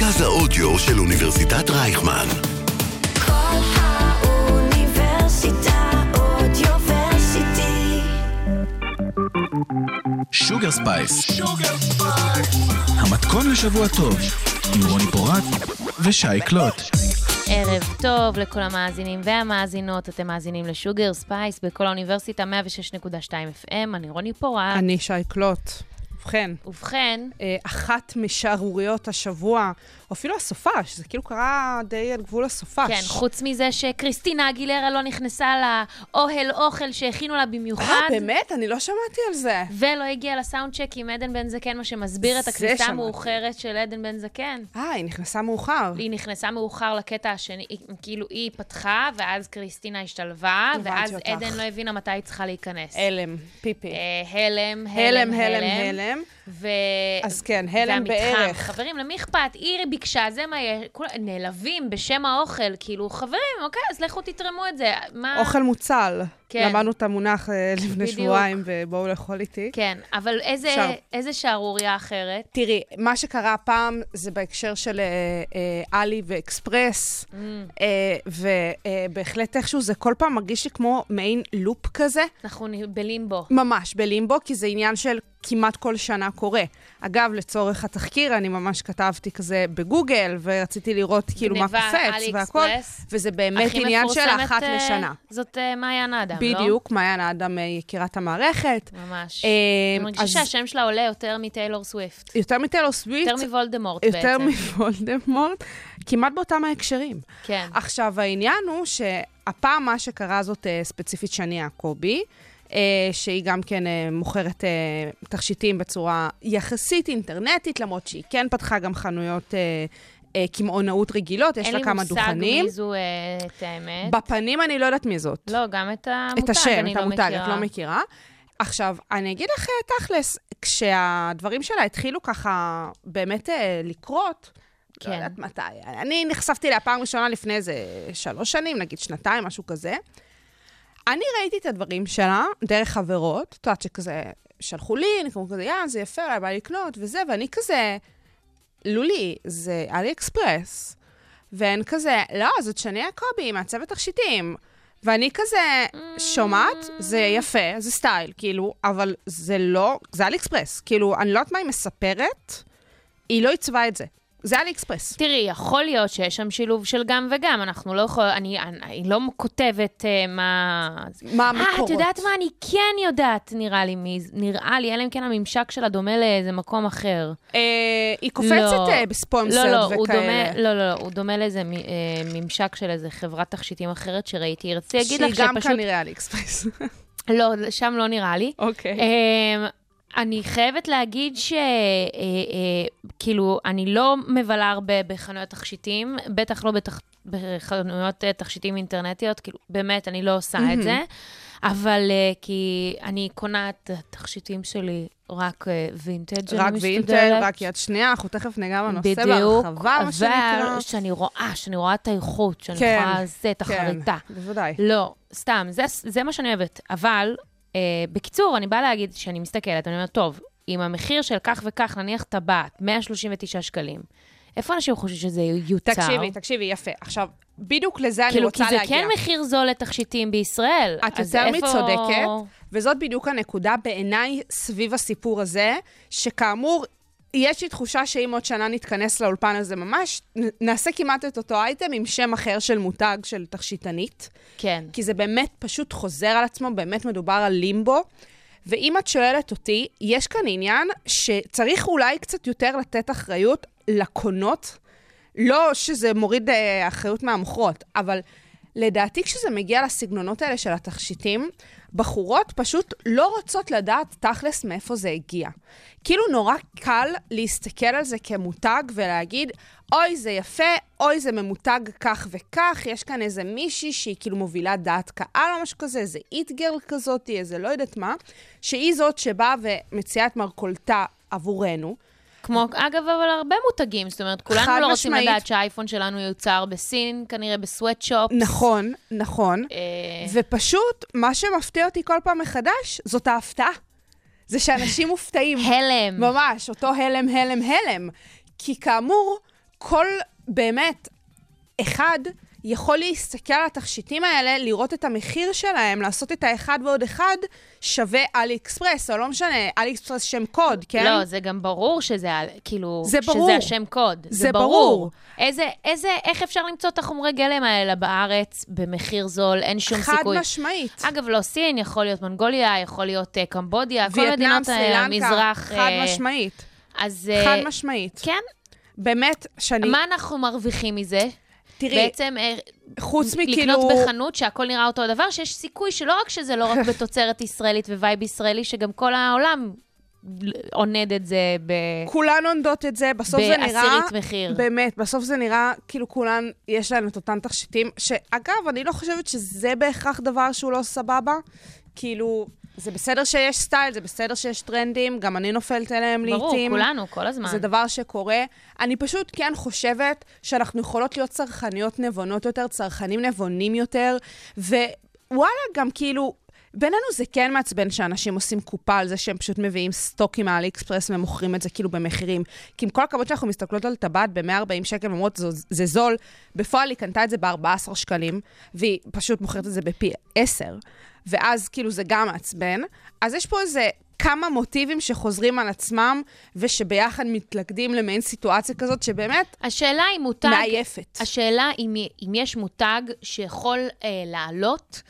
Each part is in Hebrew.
מרכז האודיו של אוניברסיטת רייכמן. קול האוניברסיטה Audioversity. שוגר ספייס. המתכון לשבוע טוב, עם רוני פורט ושי קלוט. ערב טוב לכל המאזינים והמאזינות, אתם מאזינים לשוגר ספייס בקול האוניברסיטה 106.2 FM, אני רוני פורט. אני שי קלוט. ובכן, ובכן, אה, אחת משערוריות השבוע, או אפילו הסופש, זה כאילו קרה די על גבול הסופש. כן, חוץ מזה שקריסטינה אגילרה לא נכנסה לאוהל אוכל שהכינו לה במיוחד. אה, באמת? אני לא שמעתי על זה. ולא הגיעה לסאונד צ'ק עם עדן בן זקן, מה שמסביר את הכניסה. המאוחרת של עדן בן זקן. אה, היא נכנסה מאוחר. היא נכנסה מאוחר לקטע השני, כאילו היא פתחה, ואז קריסטינה השתלבה, ואז אותך. עדן לא הבינה מתי היא צריכה להיכנס. הלם, פיפי. אה, הלם, הלם, הלם, הלם. ו... אז כן, הלם. בערך. חברים, למי אכפת? היא ביקשה, זה מה יש. כול... נעלבים בשם האוכל, כאילו, חברים, אוקיי, אז לכו תתרמו את זה. מה... אוכל מוצל. כן. למדנו את המונח אה, לפני בדיוק. שבועיים, ובואו לאכול איתי. כן, אבל איזה, עכשיו. איזה שערורייה אחרת? תראי, מה שקרה הפעם זה בהקשר של אה, אה, עלי ואקספרס, Mm. אה, ובהחלט איכשהו זה כל פעם מרגיש לי כמו מעין לופ כזה. אנחנו בלימבו. ממש, בלימבו, כי זה עניין של כמעט כל שנה קורה. אגב, לצורך התחקיר, אני ממש כתבתי כזה בגוגל, ורציתי לראות כאילו מה קופץ והכל. וזה באמת עניין של אחת אה, לשנה. זאת אה, מעיין אדם, לא? בדיוק, מעיין האדם אה, יקירת המערכת. ממש. אה, אני מרגישה אז שהשם שלה עולה יותר מטיילור סוויפט. יותר מטיילור סוויפט, יותר מוולדמורט יותר בעצם. מוולדמורט, כמעט באותם ההקשרים. כן. עכשיו, העניין הוא שהפעם מה שקרה זאת אה, ספציפית שני יעקבי, שהיא גם כן אה, מוכרת אה, תכשיטים בצורה יחסית אינטרנטית, למרות שהיא כן פתחה גם חנויות אה, אה, קמעונאות רגילות, יש לה כמה דוכנים. אין לי מושג מי זו, אה, את האמת. בפנים אני לא יודעת מי זאת. לא, גם את המותג את השם, את לא המותג. את לא מכירה. עכשיו, אני אגיד לך אה, תכלס, כשהדברים שלה התחילו ככה באמת אה, לקרות, כן. לא יודעת מתי, אני נחשפתי אליה פעם ראשונה לפני איזה שלוש שנים, נגיד שנתיים, משהו כזה. אני ראיתי את הדברים שלה דרך חברות, את יודעת שכזה, שלחו לי, אני כמו כזה, יא, זה יפה, אולי בא לקנות וזה, ואני כזה, לולי, זה עלי אקספרס. והן כזה, לא, זאת שני יעקבי, מעצבת תכשיטים. ואני כזה שומעת, זה יפה, זה סטייל, כאילו, אבל זה לא, זה עלי אקספרס. כאילו, אני לא יודעת מה היא מספרת, היא לא עיצבה את זה. זה עלי אקספרס. תראי, יכול להיות שיש שם שילוב של גם וגם, אנחנו לא יכולים, אני, אני, אני לא כותבת uh, מה... מה אה, המקורות? את יודעת מה? אני כן יודעת, נראה לי, מי, נראה לי, אלא אם כן הממשק שלה דומה לאיזה מקום אחר. אה, היא קופצת לא. אה, לא, בספונסרד לא, וכאלה. הוא דומה, לא, לא, לא, הוא דומה לאיזה מ- אה, ממשק של איזה חברת תכשיטים אחרת שראיתי. רציתי להגיד לך שהיא גם שפשוט... כנראה אלי אקספרס. לא, שם לא נראה לי. אוקיי. אמ, אני חייבת להגיד ש... אה, אה, אני לא מבלה הרבה בחנויות תכשיטים, בטח לא בתח... בחנויות אה, תכשיטים אינטרנטיות, כאילו, באמת, אני לא עושה את זה. אבל כי אני קונה את התכשיטים שלי רק וינטג', רק משתדלת. רק יד שנייה, אנחנו תכף ניגע בנושא בדיוק, בהרחבה, מה שנקרא. אבל שאני רואה, שאני רואה את האיכות, שאני כן, רואה זה, את החריטה. כן, בוודאי. לא, סתם, זה, זה מה שאני אוהבת. אבל, בקיצור, אני באה להגיד שאני מסתכלת, אני אומרת, טוב, אם המחיר של כך וכך, נניח טבעת, 139 שקלים, איפה אנשים חושבים שזה יוצר? תקשיבי, תקשיבי, יפה. עכשיו, בדיוק לזה אני כאילו, רוצה כי זה להגיע. כן מחיר זול לתכשיטים בישראל. את יותר איפה- מצודקת, וזאת בדיוק הנקודה בעיניי סביב הסיפור הזה, שכאמור, יש לי תחושה שאם עוד שנה נתכנס לאולפן הזה ממש, נעשה כמעט את אותו אייטם עם שם אחר של מותג של תכשיטנית, כן. כי זה באמת פשוט חוזר על עצמו, באמת מדובר על לימבו. ואם את שואלת אותי, יש כאן עניין שצריך אולי קצת יותר לתת אחריות לקונות, לא שזה מוריד אה, אחריות מהמוכרות, אבל לדעתי כשזה מגיע לסגנונות האלה של התכשיטים, בחורות פשוט לא רוצות לדעת תכלס מאיפה זה הגיע. כאילו נורא קל להסתכל על זה כמותג ולהגיד, אוי, זה יפה, אוי, זה ממותג כך וכך, יש כאן איזה מישהי שהיא כאילו מובילה דעת קהל או משהו כזה, איזה איט גרל כזאת, איזה לא יודעת מה, שהיא זאת שבאה ומציעה את מרכולתה עבורנו. כמו, אגב, אבל הרבה מותגים, זאת אומרת, כולנו לא רוצים משמעית. לדעת שהאייפון שלנו יוצר בסין, כנראה בסוואטשופ. נכון, נכון. אה, ופשוט, מה שמפתיע אותי כל פעם מחדש, זאת ההפתעה. זה שאנשים מופתעים. הלם. ממש, אותו הלם, הלם, הלם. כי כאמור, כל, באמת, אחד יכול להסתכל על התכשיטים האלה, לראות את המחיר שלהם, לעשות את האחד ועוד אחד שווה אלי אקספרס, או לא משנה, אלי אקספרס שם קוד, כן? לא, זה גם ברור שזה, כאילו, זה ברור. שזה השם קוד. זה ברור. איזה, איזה, איך אפשר למצוא את החומרי גלם האלה בארץ במחיר זול? אין שום חד סיכוי. משמעית. אגב, לא סין, יכול להיות מונגוליה, יכול להיות uh, קמבודיה, כל מדינות אה, המזרח. חד אה, משמעית. אז... אה, חד משמעית. כן. באמת, שאני... מה אנחנו מרוויחים מזה? תראי, בעצם אה, חוץ לקנות מכאילו... בחנות שהכל נראה אותו דבר, שיש סיכוי שלא רק שזה לא רק בתוצרת ישראלית ווייב ישראלי, שגם כל העולם עונד את זה ב... כולן עונדות את זה, בסוף זה נראה... בעשירית מחיר. באמת, בסוף זה נראה כאילו כולן, יש להן את אותן תכשיטים, שאגב, אני לא חושבת שזה בהכרח דבר שהוא לא סבבה. כאילו, זה בסדר שיש סטייל, זה בסדר שיש טרנדים, גם אני נופלת אליהם ברור, לעיתים. כולנו, כל הזמן. זה דבר שקורה. אני פשוט כן חושבת שאנחנו יכולות להיות צרכניות נבונות יותר, צרכנים נבונים יותר, ווואלה, גם כאילו, בינינו זה כן מעצבן שאנשים עושים קופה על זה שהם פשוט מביאים סטוקים מהאלי אקספרס ומוכרים את זה כאילו במחירים. כי עם כל הכבוד שאנחנו מסתכלות על טבעת ב-140 שקל, אומרות, "זו- זה זול, בפועל היא קנתה את זה ב-14 שקלים, והיא פשוט מוכרת את זה בפי 10, ואז כאילו זה גם מעצבן. אז יש פה איזה כמה מוטיבים שחוזרים על עצמם, ושביחד מתלכדים למעין סיטואציה כזאת, שבאמת השאלה היא מותג... מעייפת. השאלה אם, אם יש מותג שיכול אה, לעלות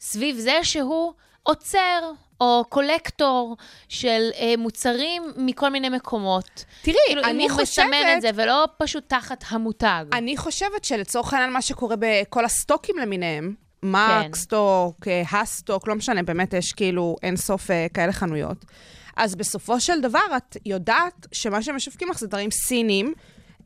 סביב זה שהוא עוצר או קולקטור של אה, מוצרים מכל מיני מקומות. תראי, כאילו, אני אם הוא מסמן חושבת- את זה, ולא פשוט תחת המותג. אני חושבת שלצורך העניין, מה שקורה בכל הסטוקים למיניהם, מקסטוק, אה, הסטוק, לא משנה, באמת יש כאילו אין סוף אה, כאלה חנויות. אז בסופו של דבר, את יודעת שמה שהם משווקים לך זה דברים סינים,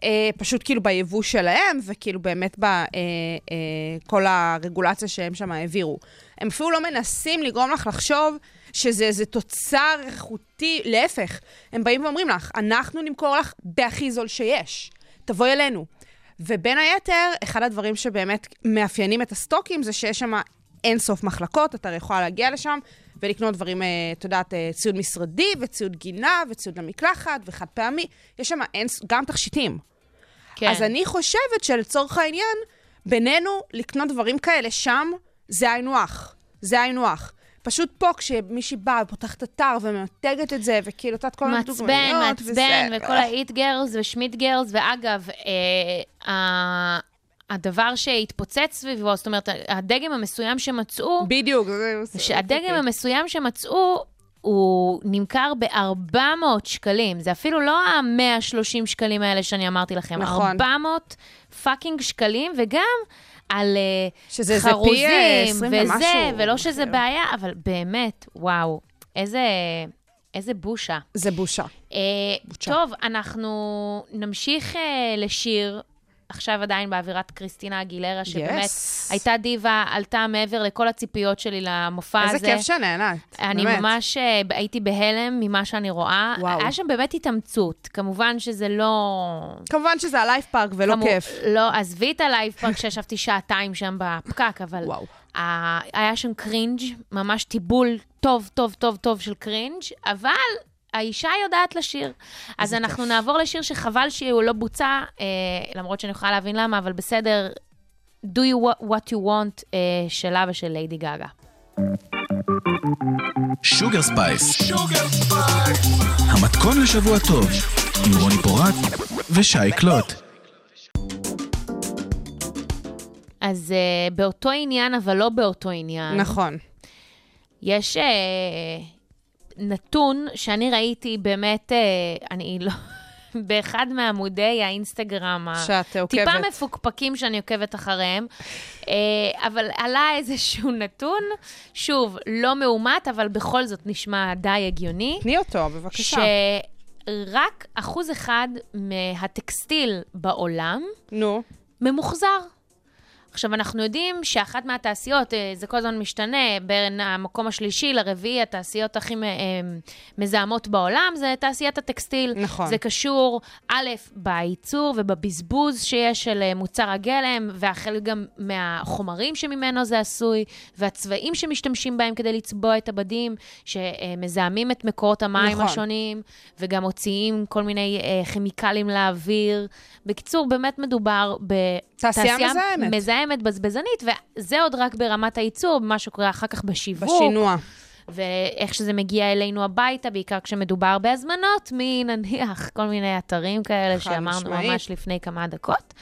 אה, פשוט כאילו ביבוא שלהם, וכאילו באמת בכל הרגולציה שהם שם העבירו. הם אפילו לא מנסים לגרום לך לחשוב שזה איזה תוצר איכותי, להפך, הם באים ואומרים לך, אנחנו נמכור לך בהכי זול שיש, תבואי אלינו. ובין היתר, אחד הדברים שבאמת מאפיינים את הסטוקים זה שיש שם אין סוף מחלקות, אתה הרי יכולה להגיע לשם ולקנות דברים, אה, את יודעת, אה, ציוד משרדי וציוד גינה וציוד למקלחת וחד פעמי, יש שם אין, גם תכשיטים. כן. אז אני חושבת שלצורך העניין, בינינו, לקנות דברים כאלה שם, זה היינו הך. זה היינו הך. פשוט פה, כשמישהי באה ופותחת אתר וממתגת את זה, וכאילו, את יודעת, כל מעצבן, דוגמניות, מעצבן, וזה- וכל האיט girls ושמיט girls, ואגב, אה, הדבר שהתפוצץ סביבו, זאת אומרת, הדגם המסוים שמצאו, בדיוק. זה- שהדגם המסוים שמצאו, הוא נמכר ב-400 שקלים. זה אפילו לא ה-130 שקלים האלה שאני אמרתי לכם. נכון. 400 fucking שקלים, וגם על אה, שזה פי, חרוזים 20 וזה, ומשהו ולא שזה מחיר. בעיה, אבל באמת, וואו, איזה, איזה בושה. זה בושה. אה, בושה. טוב, אנחנו נמשיך אה, לשיר, עכשיו עדיין באווירת קריסטינה אגילרה, שבאמת Yes. הייתה דיבה, עלתה מעבר לכל הציפיות שלי למופע הזה. איזה כיף שנהנית. אני באמת. ממש אה, הייתי בהלם ממה שאני רואה. וואו. היה שם באמת התאמצות. כמובן שזה לא... כמובן שזה הלייב פארק ולא כמו- כיף. לא, עזבי את הלייב פארק שישבתי שעתיים שם בפקק, אבל... וואו. ה- היה שם cringe, ממש טיבול טוב, טוב, טוב, טוב של cringe, אבל האישה יודעת לשיר. אז אנחנו נעבור לשיר שחבל שהוא לא בוצע, אה, למרות שאני יכולה להבין למה, אבל בסדר. Do what you want אה, שלה ושל ליידי גאגה. שוגר ספייס. המתכון לשבוע טוב, עם רוני פורט ושי קלוט. אז אה, באותו עניין, אבל לא באותו עניין. נכון. יש אה, נתון שאני ראיתי באמת, אה, אני לא... באחד מעמודי האינסטגרם, שאת עוקבת. טיפה מפוקפקים שאני עוקבת אחריהם, אה, אבל עלה איזשהו נתון, שוב, לא מאומת, אבל בכל זאת נשמע די הגיוני, תני אותו, בבקשה. שרק אחוז אחד מהטקסטיל בעולם נו. ממוחזר. עכשיו, אנחנו יודעים שאחת מהתעשיות, אה, זה כל הזמן משתנה, בין המקום השלישי לרביעי, התעשיות הכי אה, מזהמות בעולם, זה תעשיית הטקסטיל. נכון. זה קשור, א', בייצור ובבזבוז שיש של אה, מוצר הגלם, והחלק גם מהחומרים שממנו זה עשוי, והצבעים שמשתמשים בהם כדי לצבוע את הבדים, שמזהמים את מקורות המים נכון. השונים, וגם מוציאים כל מיני כימיקלים לאוויר. בקיצור, באמת מדובר תעשייה בתעשייה מזהמת. מזהמת, בזבזנית, וזה עוד רק ברמת הייצור, מה שקורה אחר כך בשיווק. בשינוע. ואיך שזה מגיע אלינו הביתה, בעיקר כשמדובר בהזמנות מנניח כל מיני אתרים כאלה שאמרנו משמעית. ממש לפני כמה דקות.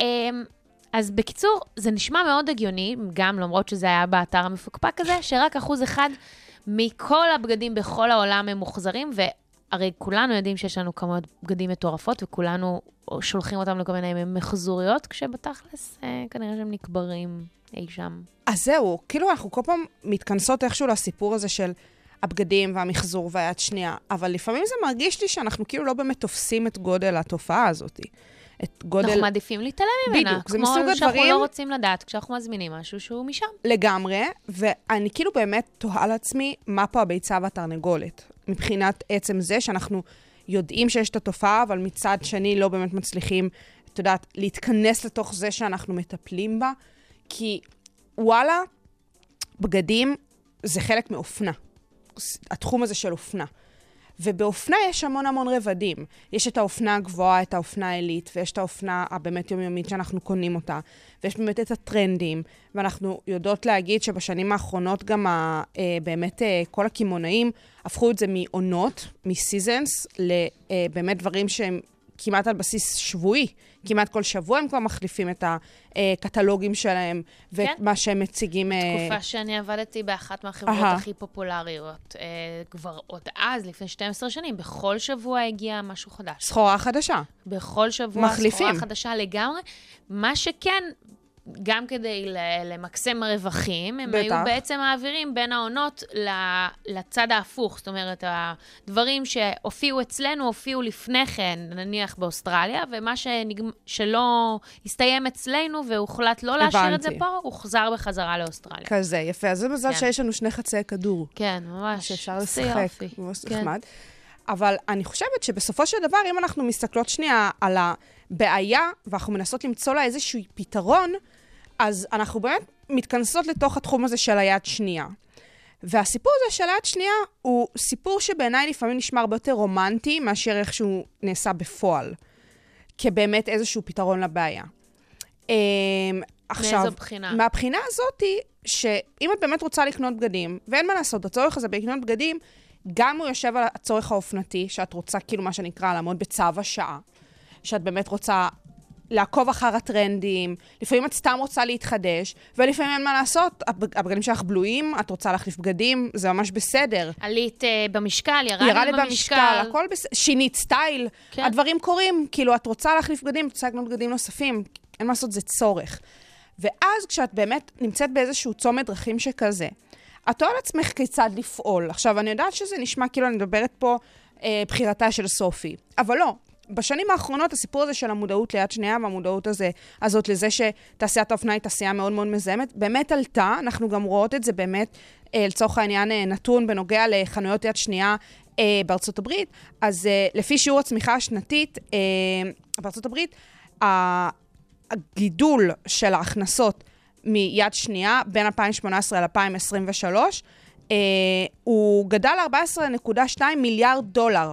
אמ, אז בקיצור, זה נשמע מאוד הגיוני, גם למרות שזה היה באתר המפוקפק הזה, שרק אחוז אחד מכל הבגדים בכל העולם הם והרי כולנו יודעים שיש לנו כמויות בגדים מטורפות, וכולנו שולחים אותם לכל מיני מחזוריות, כשבתכלס אה, כנראה שהם נקברים אי שם. אז זהו, כאילו אנחנו כל פעם מתכנסות איכשהו לסיפור הזה של הבגדים והמחזור והיד שנייה, אבל לפעמים זה מרגיש לי שאנחנו כאילו לא באמת תופסים את גודל התופעה הזאת. את גודל... אנחנו מעדיפים להתעלם ממנה. בדיוק, זה מסוג כמו שאנחנו הדברים- לא רוצים לדעת כשאנחנו מזמינים משהו שהוא משם. לגמרי, ואני כאילו באמת תוהה לעצמי, מה פה הביצה והתרנגולת? מבחינת עצם זה שאנחנו יודעים שיש את התופעה, אבל מצד שני לא באמת מצליחים, את יודעת, להתכנס לתוך זה שאנחנו מטפלים בה, כי וואלה, בגדים זה חלק מאופנה. התחום הזה של אופנה. ובאופנה יש המון המון רבדים. יש את האופנה הגבוהה, את האופנה העילית, ויש את האופנה הבאמת יומיומית שאנחנו קונים אותה, ויש באמת את הטרנדים, ואנחנו יודעות להגיד שבשנים האחרונות גם ה, אה, באמת אה, כל הקמעונאים הפכו את זה מעונות, מסיזנס, לבאמת דברים שהם כמעט על בסיס שבועי. כמעט כל שבוע הם כבר מחליפים את הקטלוגים שלהם, ואת כן. מה שהם מציגים. אה, תקופה שאני עבדתי באחת מהחברות אהה. הכי פופולריות, אה, כבר עוד אז, לפני 12 שנים, בכל שבוע הגיע משהו חדש. סחורה חדשה. בכל שבוע מחליפים. סחורה חדשה לגמרי. מה שכן, גם כדי למקסם רווחים, הם בטח. היו בעצם מעבירים בין העונות לצד ההפוך. זאת אומרת, הדברים שהופיעו אצלנו הופיעו לפני כן, נניח באוסטרליה, ומה שנגמ... שלא הסתיים אצלנו והוחלט לא להשאיר את זה הבנתי. פה, הוחזר בחזרה לאוסטרליה. כזה, יפה. אז זה מזל כן. שיש לנו שני חצי כדור. כן, ממש. שאפשר לשחק. ממש כן. נחמד. אבל אני חושבת שבסופו של דבר, אם אנחנו מסתכלות שנייה על הבעיה, ואנחנו מנסות למצוא לה איזשהו פתרון, אז אנחנו באמת מתכנסות לתוך התחום הזה של היד שנייה. והסיפור הזה של היד שנייה הוא סיפור שבעיניי לפעמים נשמע הרבה יותר רומנטי מאשר איך שהוא נעשה בפועל, כבאמת איזשהו פתרון לבעיה. אמ, עכשיו, מאיזו בחינה? מהבחינה הזאתי, שאם את באמת רוצה לקנות בגדים, ואין מה לעשות, הצורך הזה בלקנות בגדים, גם הוא יושב על הצורך האופנתי, שאת רוצה, כאילו, מה שנקרא, לעמוד בצו השעה, שאת באמת רוצה לעקוב אחר הטרנדים, לפעמים את סתם רוצה להתחדש, ולפעמים אין מה לעשות, הבג- הבגדים שלך בלויים, את רוצה להחליף בגדים, זה ממש בסדר. עלית אה, במשקל, ירד ירד לי לי במשקל, הכל בסדר, שינית סטייל, כן. הדברים קורים, כאילו, את רוצה להחליף בגדים, את רוצה לקנות בגדים נוספים, אין מה לעשות, זה צורך. ואז כשאת באמת נמצאת באיזשהו צומת דרכים שכזה, את תוהה על עצמך כיצד לפעול. עכשיו, אני יודעת שזה נשמע כאילו אני מדברת פה אה, בחירתה של סופי, אבל לא. בשנים האחרונות הסיפור הזה של המודעות ליד שנייה והמודעות הזה, הזאת לזה שתעשיית האופנה היא תעשייה מאוד מאוד מזהמת, באמת עלתה, אנחנו גם רואות את זה באמת, אה, לצורך העניין, אה, נתון בנוגע לחנויות יד שנייה אה, בארצות הברית. אז לפי שיעור הצמיחה השנתית בארצות הברית, הגידול של ההכנסות מיד שנייה בין 2018 ל-2023, אה, הוא גדל ל-14.2 מיליארד דולר.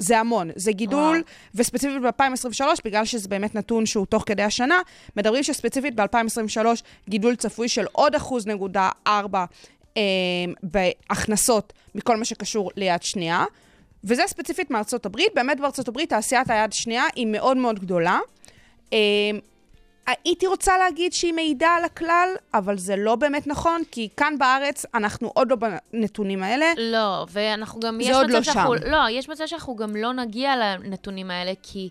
זה המון, זה גידול, וואו. וספציפית ב-2023, בגלל שזה באמת נתון שהוא תוך כדי השנה, מדברים שספציפית ב-2023 גידול צפוי של עוד אחוז נקודה ארבע אה, בהכנסות מכל מה שקשור ליד שנייה. וזה ספציפית מארצות הברית, באמת בארצות הברית תעשיית היד שנייה היא מאוד מאוד גדולה. אה, הייתי רוצה להגיד שהיא מעידה על הכלל, אבל זה לא באמת נכון, כי כאן בארץ אנחנו עוד לא בנתונים האלה. לא, ואנחנו גם... זה עוד לא שאנחנו, שם. לא, יש מצב שאנחנו גם לא נגיע לנתונים האלה, כי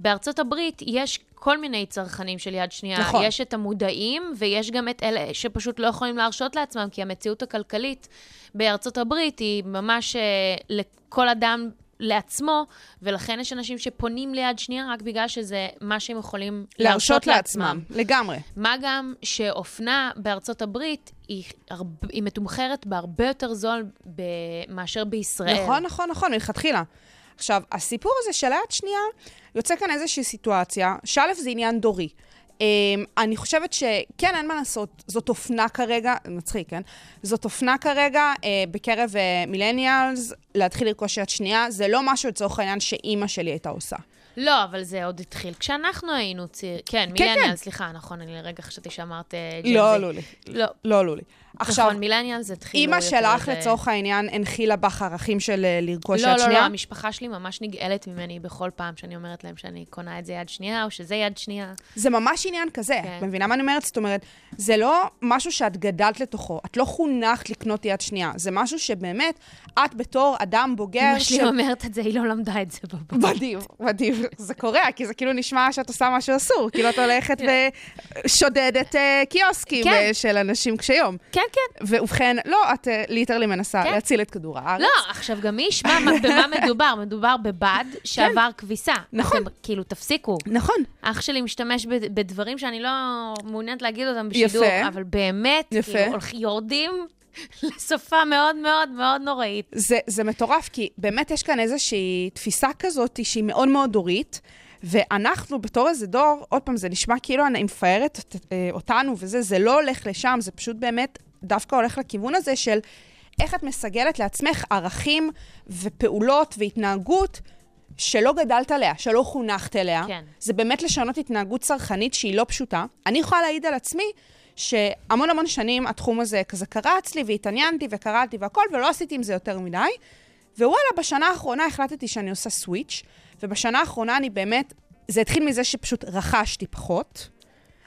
בארצות הברית יש כל מיני צרכנים של יד שנייה. נכון. יש את המודעים, ויש גם את אלה שפשוט לא יכולים להרשות לעצמם, כי המציאות הכלכלית בארצות הברית היא ממש אה, לכל אדם לעצמו, ולכן יש אנשים שפונים ליד שנייה רק בגלל שזה מה שהם יכולים להרשות לעצמם, לגמרי. מה גם שאופנה בארצות הברית היא, הרב, היא מתומחרת בהרבה יותר זול ב, מאשר בישראל. נכון, נכון, נכון, מלכתחילה. עכשיו, הסיפור הזה של היד שנייה, יוצא כאן איזושהי סיטואציה, שא' זה עניין דורי. Um, אני חושבת שכן, אין מה לעשות, זאת אופנה כרגע, מצחיק, כן? זאת אופנה כרגע uh, בקרב מילניאלס, uh, להתחיל לרכוש יד שנייה, זה לא משהו לצורך העניין שאימא שלי הייתה עושה. לא, אבל זה עוד התחיל כשאנחנו היינו צעירים. כן, מילניאל, כן. סליחה, נכון, אני לרגע חשבתי שאמרת ג'נזי. לא, לולי. לא. לא, לולי. עכשיו, נכון, מילניאל זה התחיל... אימא שלך, לצורך העניין, הנחילה בך ערכים של אה, לרכוש לא, יד לא, שנייה? לא, לא, המשפחה שלי ממש נגאלת ממני בכל פעם שאני אומרת להם שאני קונה את זה יד שנייה, או שזה יד שנייה. זה ממש עניין כזה. כן. מבינה מה אני אומרת? זאת אומרת, זה לא משהו שאת גדלת לתוכו. את לא חונכת לקנות יד שנייה. זה משהו שבאמת, את בתור אדם בוגר... אמא שלי אומרת את זה, היא לא למדה את זה בבית. מדהים, מדהים. זה קורה, כי זה כאילו נשמע שאת עושה משהו אסור. כאילו את הולכת כן. ושודדת uh, קיוסקים כן. uh, של אנשים קשי יום. כן, כן. ובכן, לא, את uh, ליטרלי מנסה כן. להציל את כדור הארץ. לא, עכשיו גם מי ישמע מה- במה מדובר. מדובר בבד שעבר כביסה. נכון. כאילו, תפסיקו. נכון. אח שלי משתמש בדברים שאני לא מעוניינת להגיד אותם בשידור. אבל באמת. כאילו, יורדים לשפה מאוד מאוד מאוד נוראית. זה, זה מטורף, כי באמת יש כאן איזושהי תפיסה כזאת שהיא מאוד מאוד דורית, ואנחנו בתור איזה דור, עוד פעם, זה נשמע כאילו אני מפארת אה, אותנו וזה, זה לא הולך לשם, זה פשוט באמת דווקא הולך לכיוון הזה של איך את מסגלת לעצמך ערכים ופעולות והתנהגות שלא גדלת עליה, שלא חונכת אליה. כן. זה באמת לשנות התנהגות צרכנית שהיא לא פשוטה. אני יכולה להעיד על עצמי שהמון המון שנים התחום הזה כזה קרץ לי והתעניינתי וקראתי והכל, ולא עשיתי עם זה יותר מדי. ווואלה, בשנה האחרונה החלטתי שאני עושה סוויץ', ובשנה האחרונה אני באמת, זה התחיל מזה שפשוט רכשתי פחות.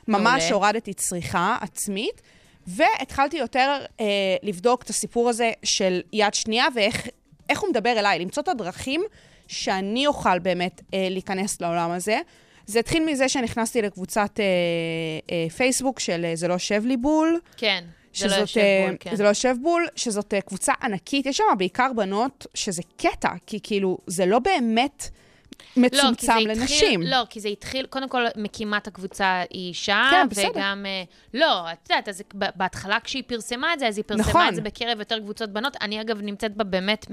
ממש מעולה. הורדתי צריכה עצמית, והתחלתי יותר אה, לבדוק את הסיפור הזה של יד שנייה ואיך איך הוא מדבר אליי, למצוא את הדרכים שאני אוכל באמת אה, להיכנס לעולם הזה. זה התחיל מזה שנכנסתי לקבוצת אה, אה, פייסבוק של אה, זה לא יושב לי בול. כן, זה לא שזאת, יושב אה, בול, כן. זה לא יושב בול, שזאת אה, קבוצה ענקית. יש שם בעיקר בנות שזה קטע, כי כאילו, זה לא באמת לא, מצומצם התחיל- לנשים. לא, כי זה התחיל, קודם כל, מקימת הקבוצה היא אישה, כן, בסדר. וגם, אה, לא, את יודעת, אז בהתחלה כשהיא פרסמה את זה, אז היא פרסמה נכון. את זה בקרב יותר קבוצות בנות. אני, אגב, נמצאת בה באמת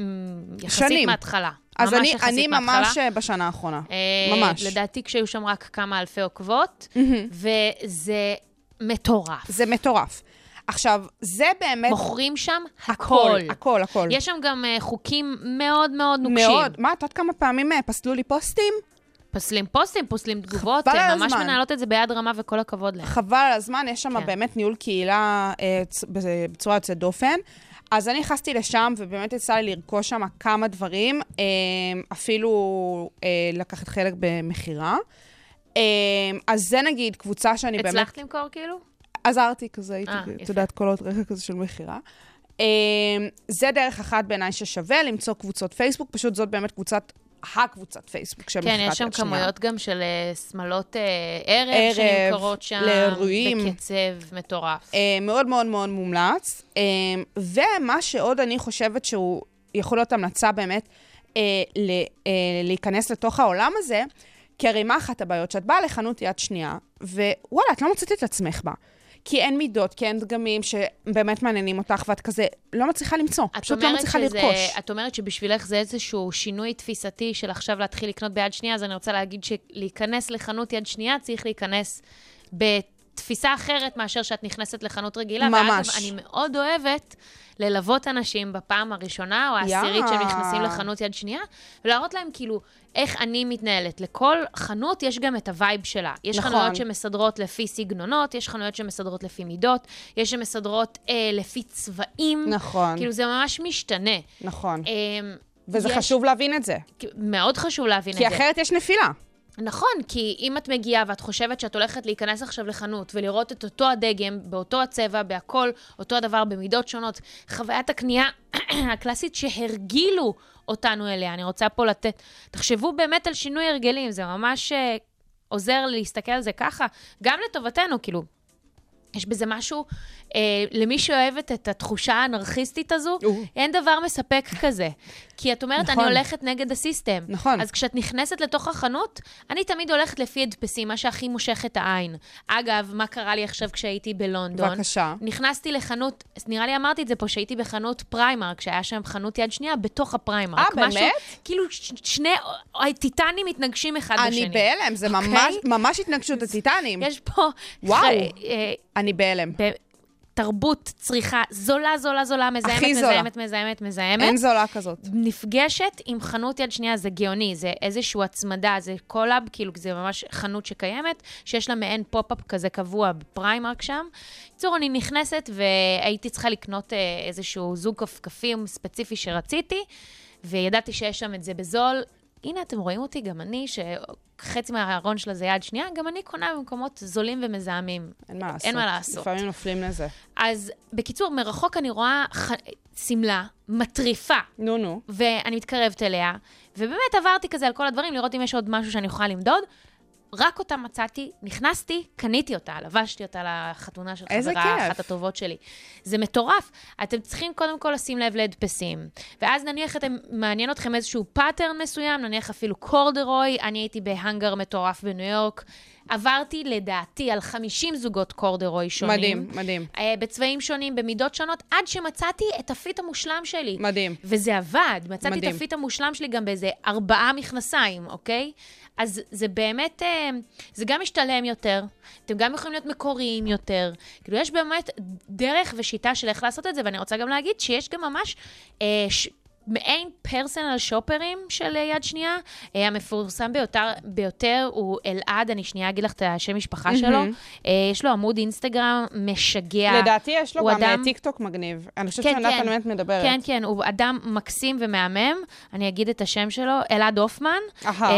יחסית שנים. מההתחלה. אז ממש אני, יחסית אני. ממש אה, בשנה האחרונה. אה, ממש. לדעתי כשהיו שם רק כמה אלפי עוקבות, וזה מטורף. זה מטורף. עכשיו, זה באמת... מוכרים שם הכל, הכל. הכל, הכל. יש שם גם אה, חוקים מאוד מאוד נוקשים. מאוד. מה, את יודעת כמה פעמים אה, פסלו לי פוסטים? פוסלים פוסטים, פוסלים תגובות, הן ממש הזמן. מנהלות את זה ביד רמה וכל הכבוד להן. חבל על הזמן, יש שם כן. באמת ניהול קהילה בזה- בצורה יוצאת דופן. אז אני נכנסתי לשם, ובאמת יצא לי לרכוש שם כמה דברים, אה, אפילו אה, לקחת חלק במכירה. אה, אז זה נגיד קבוצה שאני באמת... הצלחת למכור כאילו? עזרתי כזה, הייתי, את. יודעת, קולות רקע כזה של מכירה. זה דרך אחת בעיניי ששווה למצוא קבוצות פייסבוק, פשוט זאת באמת קבוצת, הקבוצת פייסבוק של כן, מכירת יש שם יד שנייה. כמויות גם של אה, שמלות אה, ערב, ערב, שנמכרות שם. לאירועים. בקצב מטורף. אה, מאוד מאוד מאוד מומלץ. ומה שעוד אני חושבת שהוא יכול להיות המלצה באמת להיכנס לתוך העולם הזה, כי הרי מה אחת הבעיות? שאת באה לחנות יד שנייה, ווואלה, את לא מוצאת את עצמך בה. כי אין מידות, כי אין דגמים שבאמת מעניינים אותך, ואת כזה לא מצליחה למצוא, פשוט לא מצליחה שזה- לרכוש. את אומרת שבשבילך זה איזשהו שינוי תפיסתי של עכשיו להתחיל לקנות ביד שנייה, אז אני רוצה להגיד שלהיכנס לחנות יד שנייה צריך להיכנס בתפיסה אחרת מאשר שאת נכנסת לחנות רגילה. ממש. ואגב, אני מאוד אוהבת ללוות אנשים בפעם הראשונה או. העשירית שהם נכנסים לחנות יד שנייה, ולהראות להם כאילו איך אני מתנהלת. לכל חנות יש גם את ה vibe שלה. יש נכון. חנויות שמסדרות לפי סגנונות, יש חנויות שמסדרות לפי מידות, יש שמסדרות אה, לפי צבעים. נכון, כאילו, זה ממש משתנה. נכון. אמ, וזה יש- חשוב להבין את זה, מאוד חשוב להבין כי את זה. אחרת יש נפילה. נכון, כי אם את מגיעה ואת חושבת שאת הולכת להיכנס עכשיו לחנות ולראות את אותו הדגם, באותו הצבע, בהכל, אותו הדבר, במידות שונות, חוויית הקנייה הקלאסית שהרגילו אותנו אליה. אני רוצה פה לתת... תחשבו באמת על שינוי הרגלים, זה ממש אה, עוזר להסתכל על זה ככה, גם לטובתנו, כאילו. יש בזה משהו, אה, למי שאוהבת את התחושה האנרכיסטית הזו, או. אין דבר מספק כזה. כי את אומרת, נכון. אני הולכת נגד ה system. נכון. אז כשאת נכנסת לתוך החנות, אני תמיד הולכת לפי הדפסים, מה שהכי מושך את העין. אגב, מה קרה לי עכשיו כשהייתי בלונדון? בבקשה. נכנסתי לחנות, נראה לי אמרתי את זה פה, שהייתי בחנות פריימרק, שהיה שם חנות יד שנייה בתוך הפריימרק. אה, משהו- באמת? כאילו ש- שני טיטנים מתנגשים אחד בשני. אני בהלם, זה אוקיי? ממש, ממש התנגשות הטיטנים. יש פה... וואו. אה, אני בהלם. תרבות צריכה זולה, זולה, זולה, מזהמת, הכי זולה. מזהמת, מזהמת, מזהמת. אין זולה כזאת. נפגשת עם חנות יד שנייה, זה גאוני, זה איזושהי הצמדה, זה collab, כאילו זה ממש חנות שקיימת, שיש לה מעין pop-up כזה קבוע בפריימרק שם. בקיצור, אני נכנסת והייתי צריכה לקנות אה, איזשהו זוג כפכפים ספציפי שרציתי, וידעתי שיש שם את זה בזול. הנה, אתם רואים אותי, גם אני, שחצי מהארון שלה זה יד שנייה, גם אני קונה במקומות זולים ומזהמים. אין מה לעשות. אין מה לעשות. לפעמים נופלים לזה. אז בקיצור, מרחוק אני רואה ח... שמלה מטריפה, נו, נו. ואני מתקרבת אליה, ובאמת עברתי כזה על כל הדברים, לראות אם יש עוד משהו שאני יכולה למדוד. רק אותה מצאתי, נכנסתי, קניתי אותה, לבשתי אותה לחתונה של חברה, כיף. אחת הטובות שלי. זה מטורף. אתם צריכים קודם כל לשים לב להדפסים. ואז נניח אתם, מעניין אתכם איזשהו pattern מסוים, נניח אפילו קורדרוי, אני הייתי בהאנגר מטורף בניו יורק. עברתי, לדעתי, על 50 זוגות קורדרוי שונים. מדהים, מדהים. אה, בצבעים שונים, במידות שונות, עד שמצאתי את ה fit המושלם שלי. מדהים. וזה עבד. מצאתי מדהים. את ה fit המושלם שלי גם באיזה ארבעה מכנסיים, אוקיי? אז זה באמת, אה, זה גם משתלם יותר, אתם גם יכולים להיות מקוריים יותר. כאילו, יש באמת דרך ושיטה של איך לעשות את זה, ואני רוצה גם להגיד שיש גם ממש... אה, ש... מעין פרסונל שופרים של אה, יד שנייה. אה, המפורסם ביותר, ביותר הוא אלעד, אני שנייה אגיד לך את השם משפחה שלו. אה, יש לו עמוד אינסטגרם משגע. לדעתי יש לו גם אדם- טיק טוק מגניב. אני חושבת כן, יודעת כן. באמת מדברת. כן, כן, הוא אדם מקסים ומהמם. אני אגיד את השם שלו, אלעד הופמן.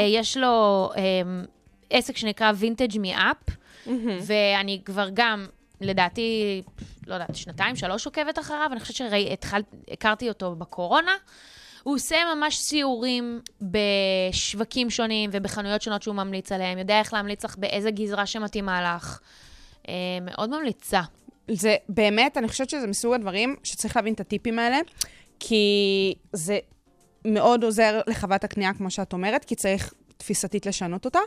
יש לו אה, עסק שנקרא וינטג' מאפ, ואני כבר גם, לדעתי, לא יודעת, שנתיים, שלוש עוקבת אחריו, אני חושבת שהכרתי אותו בקורונה. הוא עושה ממש סיורים בשווקים שונים ובחנויות שונות שהוא ממליץ עליהם, יודע איך להמליץ לך באיזה גזרה שמתאימה לך. אה, מאוד ממליצה. זה באמת, אני חושבת שזה מסוג הדברים שצריך להבין את הטיפים האלה, כי זה מאוד עוזר לחוות הקנייה, כמו שאת אומרת, כי צריך תפיסתית לשנות אותה.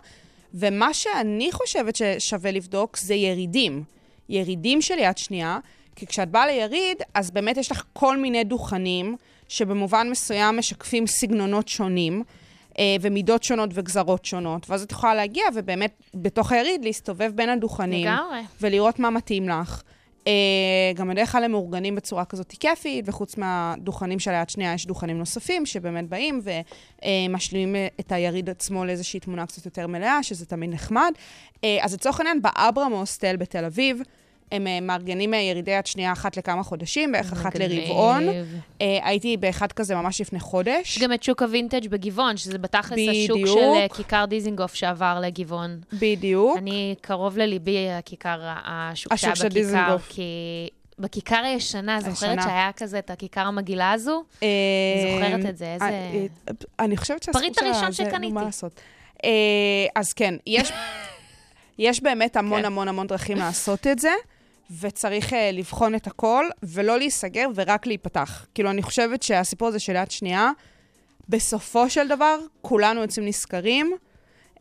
ומה שאני חושבת ששווה לבדוק זה ירידים. ירידים של יד שנייה, כי כשאת באה ליריד, אז באמת יש לך כל מיני דוכנים, שבמובן מסוים משקפים סגנונות שונים. אה, ומידות שונות וגזרות שונות, ואז את יכולה להגיע ובאמת בתוך היריד להסתובב בין הדוכנים. לגמרי. ולראות מה מתאים לך. אה, גם בדרך כלל הם מאורגנים בצורה כזאת כיפית, וחוץ מהדוכנים של היד שנייה, יש דוכנים נוספים שבאמת באים ומשלימים אה, את היריד עצמו לאיזושהי תמונה קצת יותר מלאה, שזה תמיד נחמד. אה, אז לצורך העניין, באברהם הוסטל בתל אביב, הם אה, מארגנים אה, ירידי יד שנייה אחת לכמה חודשים, בערך אחת. לרבעון. אה, הייתי באחד כזה ממש לפני חודש. גם את שוק הווינטג' בגבעון, שזה בתכלס השוק בדיוק. של כיכר דיזינגוף שעבר לגבעון. בדיק. אני, קרוב לליבי הכיכר, השוק השוק שהיה של בכיכר, דיזנגוף. כי בכיכר הישנה, זוכרת הישנה. שהיה כזה את הכיכר המגעילה הזו? אה, זוכרת את זה, איזה- אה, אני חושבת פריט שלה... הראשון זה- נו, שקניתי. מה לעשות? אה, אז כן, יש, יש באמת המון כן. המון המון דרכים לעשות את זה, וצריך אה, לבחון את הכל, ולא להיסגר ורק להיפתח. כאילו, אני חושבת שהסיפור הזה של יד שנייה, בסופו של דבר, כולנו יוצאים נשכרים.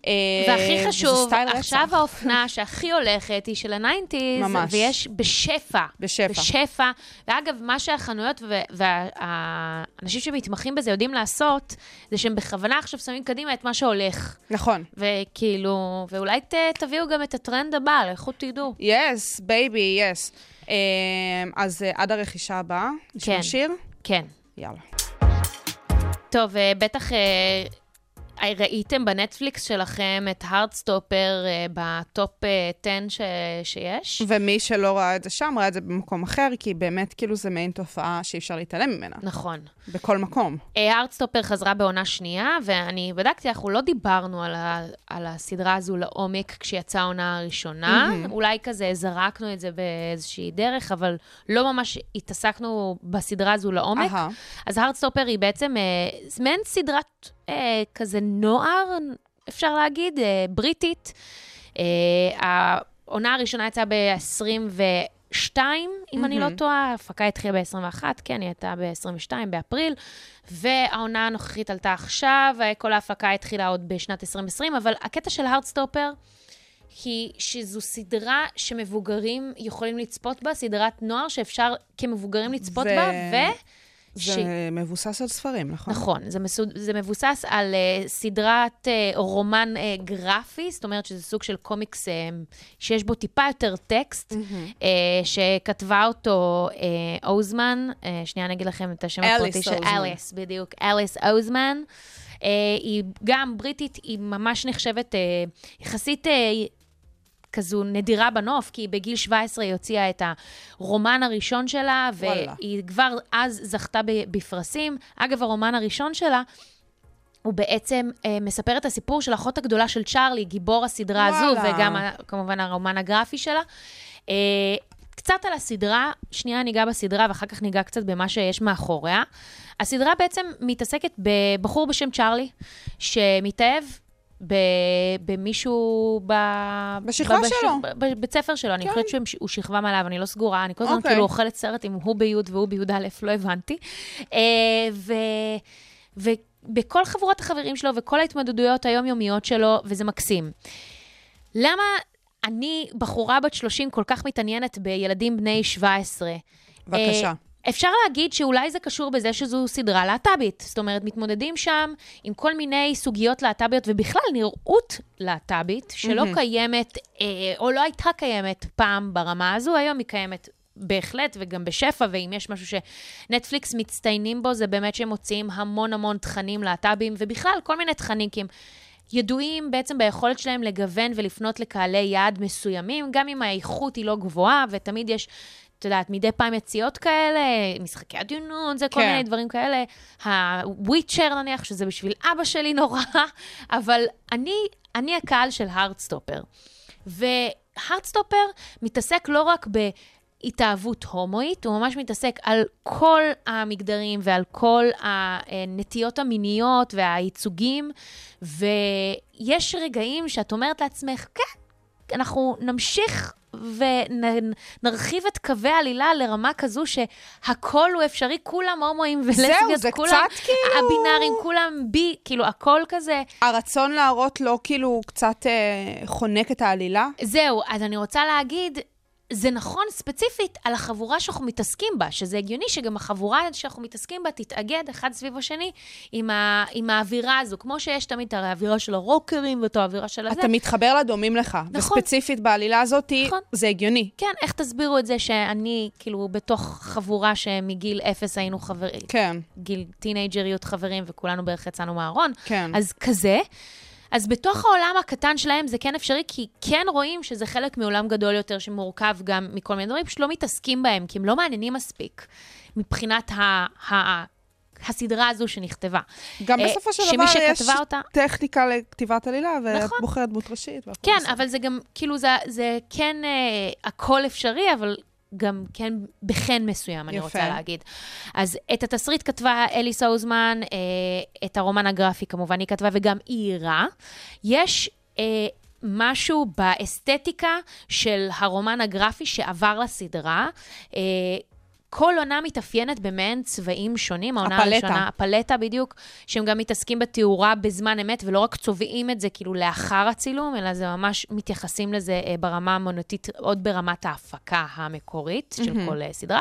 אה, והכי סטייל עכשיו. האופנה שהכי הולכת היא של ה nineties. ויש בשפע. בשפע. בשפע. ואגב, מה שהחנויות והאנשים שמתמחים בזה יודעים לעשות, זה שהם בכוונה עכשיו שמים קדימה את מה שהולך. נכון. וכאילו, ואולי ת, תביאו גם את הטרנד הבא, לכו תדעו. Yes, baby, yes. אז אה, עד הרכישה הבאה, נשמע כן. שיר? כן. יאללה. טוב, אה, בטח ראיתם בנטפליקס שלכם את Heartstopper ב top אה, 10 ש, שיש. ומי שלא ראה את זה שם, ראה את זה במקום אחר, כי באמת, כאילו, זה מעין תופעה שאי אפשר להתעלם ממנה. נכון. בכל מקום. Heartstopper חזרה בעונה שנייה, ואני בדקתי, אנחנו לא דיברנו על, ה, על הסדרה הזו לעומק כשיצאה העונה הראשונה. מהמם. אולי כזה זרקנו את זה באיזושהי דרך, אבל לא ממש התעסקנו בסדרה הזו לעומק. אהה. אז Heartstopper היא בעצם אה, מעין סדרת אה, כזה נוער, אפשר להגיד, אה, בריטית. אה, העונה הראשונה יצאה ב-22, אם אני לא טועה, ההפקה התחילה ב-21, כן, היא הייתה ב-22, באפריל, והעונה הנוכחית עלתה עכשיו, כל ההפקה התחילה עוד בשנת 2020, אבל הקטע של Heartstopper, היא שזו סדרה שמבוגרים יכולים לצפות בה, סדרת נוער שאפשר כמבוגרים לצפות ו- בה, ו... זה ש- מבוסס על ספרים, נכון? נכון, זה, מסוד, זה מבוסס על uh, סדרת uh, רומן uh, גרפי, זאת אומרת שזה סוג של קומיקס uh, שיש בו טיפה יותר טקסט, mm-hmm. uh, שכתבה אותו uh, אוזמן, uh, שנייה אני אגיד לכם את השם הפרטי של. אליס, בדיוק, אליס אוזמן. Uh, היא גם בריטית, היא ממש נחשבת uh, יחסית... Uh, כזו נדירה בנוף, כי בגיל 17 היא הוציאה את הרומן הראשון שלה, וואלה. והיא כבר אז זכתה בפרסים. אגב, הרומן הראשון שלה, הוא בעצם אה, מספר את הסיפור של אחות הגדולה של צ'ארלי, גיבור הסדרה הזו, וואלה. וגם ה- כמובן הרומן הגרפי שלה. אה, קצת על הסדרה, שנייה ניגע בסדרה ואחר כך ניגע קצת במה שיש מאחוריה. הסדרה בעצם מתעסקת בבחור בשם צ'ארלי, שמתאהב במישהו ב... בשכבה בבש- שלו. בבית ספר שלו, אני כן. חושבת שהוא שכבה מעליו, אני לא סגורה, אני כל הזמן אוקיי. כאילו אוכלת סרט אם הוא בי' והוא בי"א, לא הבנתי. אה, ו... ובכל חבורת החברים שלו וכל ההתמודדויות היומיומיות שלו, וזה מקסים. למה אני, בחורה בת 30, כל כך מתעניינת בילדים בני 17? בבקשה. אפשר להגיד שאולי זה קשור בזה שזו סדרה להט"בית. זאת אומרת, מתמודדים שם עם כל מיני סוגיות להט"ביות, ובכלל נראות להט"בית, שלא מהמם. קיימת, אה, או לא הייתה קיימת פעם ברמה הזו, היום היא קיימת בהחלט, וגם בשפע, ואם יש משהו שנטפליקס מצטיינים בו, זה באמת שהם מוציאים המון המון תכנים להט"בים, ובכלל, כל מיני תכנים, כי הם ידועים בעצם ביכולת שלהם לגוון ולפנות לקהלי יעד מסוימים, גם אם האיכות היא לא גבוהה, ותמיד יש, את יודעת, מדי פעם יציאות כאלה, משחקי הדיונות, זה כל כן. מיני דברים כאלה. הוויצ'ר נניח, שזה בשביל אבא שלי נורא, אבל אני, אני הקהל של הארדסטופר. והארדסטופר מתעסק לא רק ב... התאהבות הומואית, הוא ממש מתעסק על כל המגדרים ועל כל הנטיות המיניות והייצוגים, ויש רגעים שאת אומרת לעצמך, כן, אנחנו נמשיך ונרחיב את קווי העלילה לרמה כזו שהכל הוא אפשרי, כולם הומואים ולסביות, זה כולם קצת כאילו- הבינארים, כולם בי, כאילו הכל כזה. הרצון להראות לא כאילו קצת אה, חונק את העלילה? זהו, אז אני רוצה להגיד, זה נכון ספציפית על החבורה שאנחנו מתעסקים בה, שזה הגיוני שגם החבורה שאנחנו מתעסקים בה תתאגד אחד סביב השני עם, ה, עם האווירה הזו, כמו שיש תמיד את האווירה של הרוקרים ואת האווירה של הזה. אתה מתחבר לדומים לך. נכון. וספציפית בעלילה הזאת, נכון. זה הגיוני. כן, איך תסבירו את זה שאני, כאילו, בתוך חבורה שמגיל אפס היינו חברים, כן, גיל טינג'ריות חברים, וכולנו בערך יצאנו מהארון. כן. אז כזה. אז בתוך העולם הקטן שלהם זה כן אפשרי, כי כן רואים שזה חלק מעולם גדול יותר שמורכב גם מכל מיני דברים, פשוט לא מתעסקים בהם, כי הם לא מעניינים מספיק מבחינת ה... ה... הסדרה הזו שנכתבה. גם אה, בסופו של דבר יש אותה- טכניקה לכתיבת עלילה, ואת נכון. בוחרת דמות ראשית. כן, בסדר. אבל זה גם, כאילו, זה, זה כן אה, הכל אפשרי, אבל גם כן בחן מסוים, אני יפה. רוצה להגיד. אז את התסריט כתבה אלי סאוזמן, אה, את הרומן הגרפי כמובן היא כתבה, וגם היא עירה. יש... אה, משהו באסתטיקה של הרומן הגרפי שעבר לסדרה. אה, כל עונה מתאפיינת במעין צבעים שונים. העונה הפלטה. הראשונה, הפלטה בדיוק, שהם גם מתעסקים בתאורה בזמן אמת, ולא רק צובעים את זה כאילו לאחר הצילום, אלא זה ממש מתייחסים לזה אה, ברמה המונוטית, עוד ברמת ההפקה המקורית של כל אה, סדרה.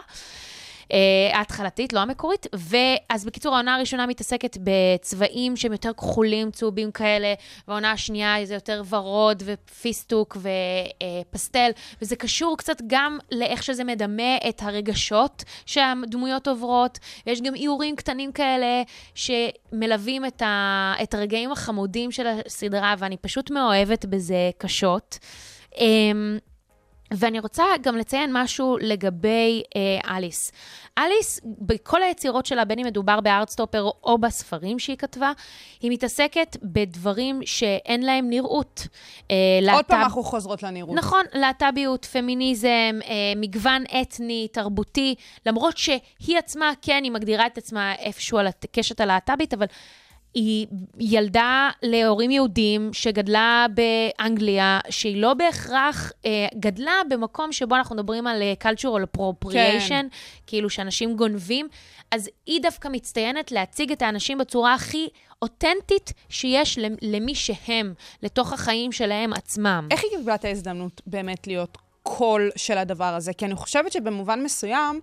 אה, ההתחלתית, לא המקורית. ואז בקיצור, העונה הראשונה מתעסקת בצבעים שהם יותר כחולים, צהובים כאלה, והעונה השנייה זה יותר ורוד ופיסטוק ופסטל, וזה קשור קצת גם לאיך שזה מדמה את הרגשות שהדמויות עוברות. ויש גם איורים קטנים כאלה שמלווים את, ה... את הרגעים החמודים של הסדרה, ואני פשוט מאוהבת בזה קשות. ואני רוצה גם לציין משהו לגבי אה, אליס. אליס, בכל היצירות שלה, בין אם מדובר בארדסטופר או בספרים שהיא כתבה, היא מתעסקת בדברים שאין להם נראות. אה, עוד להט"ב- פעם אנחנו חוזרות לנראות. נכון, להט"ביות, פמיניזם, אה, מגוון אתני, תרבותי, למרות שהיא עצמה, כן, היא מגדירה את עצמה איפשהו על הקשת הלהט"בית, אבל היא ילדה להורים יהודים שגדלה באנגליה, שהיא לא בהכרח אה, גדלה במקום שבו אנחנו מדברים על אה, cultural appropriation, כן. כאילו שאנשים גונבים, אז היא דווקא מצטיינת להציג את האנשים בצורה הכי אותנטית שיש למי שהם, לתוך החיים שלהם עצמם. איך היא קיבלה את ההזדמנות באמת להיות קול של הדבר הזה? כי אני חושבת שבמובן מסוים,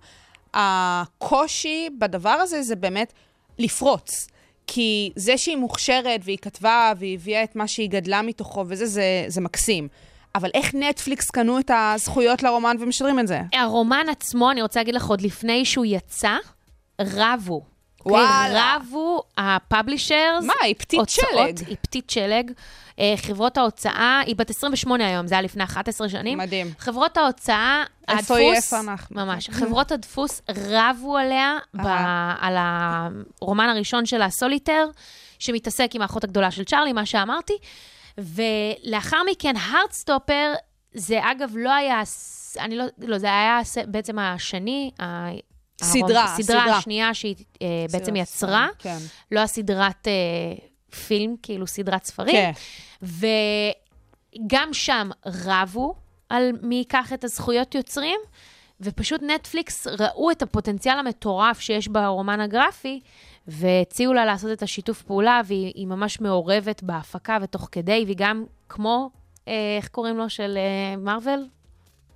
הקושי בדבר הזה זה באמת לפרוץ. כי זה שהיא מוכשרת והיא כתבה והיא הביאה את מה שהיא גדלה מתוכו וזה, זה, זה מקסים. אבל איך נטפליקס קנו את הזכויות לרומן ומשדרים את זה? הרומן עצמו, אני רוצה להגיד לך, עוד לפני שהוא יצא, רבו. וואלה. רבו ה publishers. מה, היא פתית הוצאות, שלג. היא פתית שלג. אה, חברות ההוצאה, היא בת 28 היום, זה היה לפני 11 שנים. מדהים. חברות ההוצאה, הדפוס? ממש, חברות הדפוס רבו עליה, ב, על הרומן הראשון שלה, Solitaire, שמתעסק עם האחות הגדולה של צ'ארלי, מה שאמרתי. ולאחר מכן, Heartstopper, זה אגב לא היה, אני לא, לא, זה היה בעצם השני, סדרה, סדרה. סדרה השנייה שהיא uh, בעצם יצרה, כן. לא הסדרת uh, פילם, כאילו סדרת ספרים. כן. וגם שם רבו על מי ייקח את הזכויות יוצרים, ופשוט נטפליקס ראו את הפוטנציאל המטורף שיש ברומן הגרפי, והציעו לה לעשות את השיתוף פעולה, והיא ממש מעורבת בהפקה ותוך כדי, והיא גם כמו, אה, איך קוראים לו, של מארוול?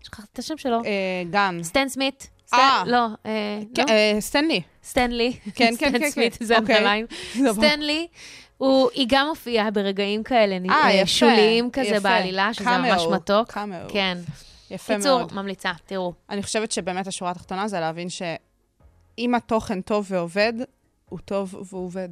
שכחתי את השם שלו. גן. סטן סמית. אה. לא, כן, לא. סטן לי. סטן לי. כן, כן, כן. סטן סמית, זה הנעליים. סטן לי. הוא, היא גם מופיעה ברגעים כאלה, אה, יפה, שוליים כזה יפה. בעלילה, שזה קאמאו, ממש מתוק. קאמאו. כן. יפה קיצור, מאוד. ממליצה, תראו. אני חושבת שבאמת השורה התחתונה זה להבין שאם התוכן טוב ועובד, הוא טוב והוא עובד.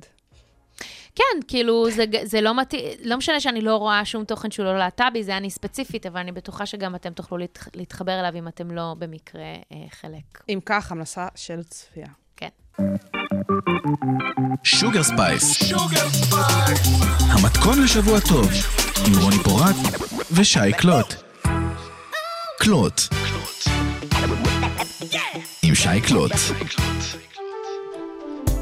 כן, כאילו, זה, זה לא מתאים, לא משנה שאני לא רואה שום תוכן שהוא לא להט"בי, זה אני ספציפית, אבל אני בטוחה שגם אתם תוכלו להתח, להתחבר אליו אם אתם לא במקרה אה, חלק. אם כך, המלצה של צפייה. כן. שוגר ספייס. המתכון לשבוע טוב, עם רוני פורט ושי קלוט. קלוט. עם שי קלוט.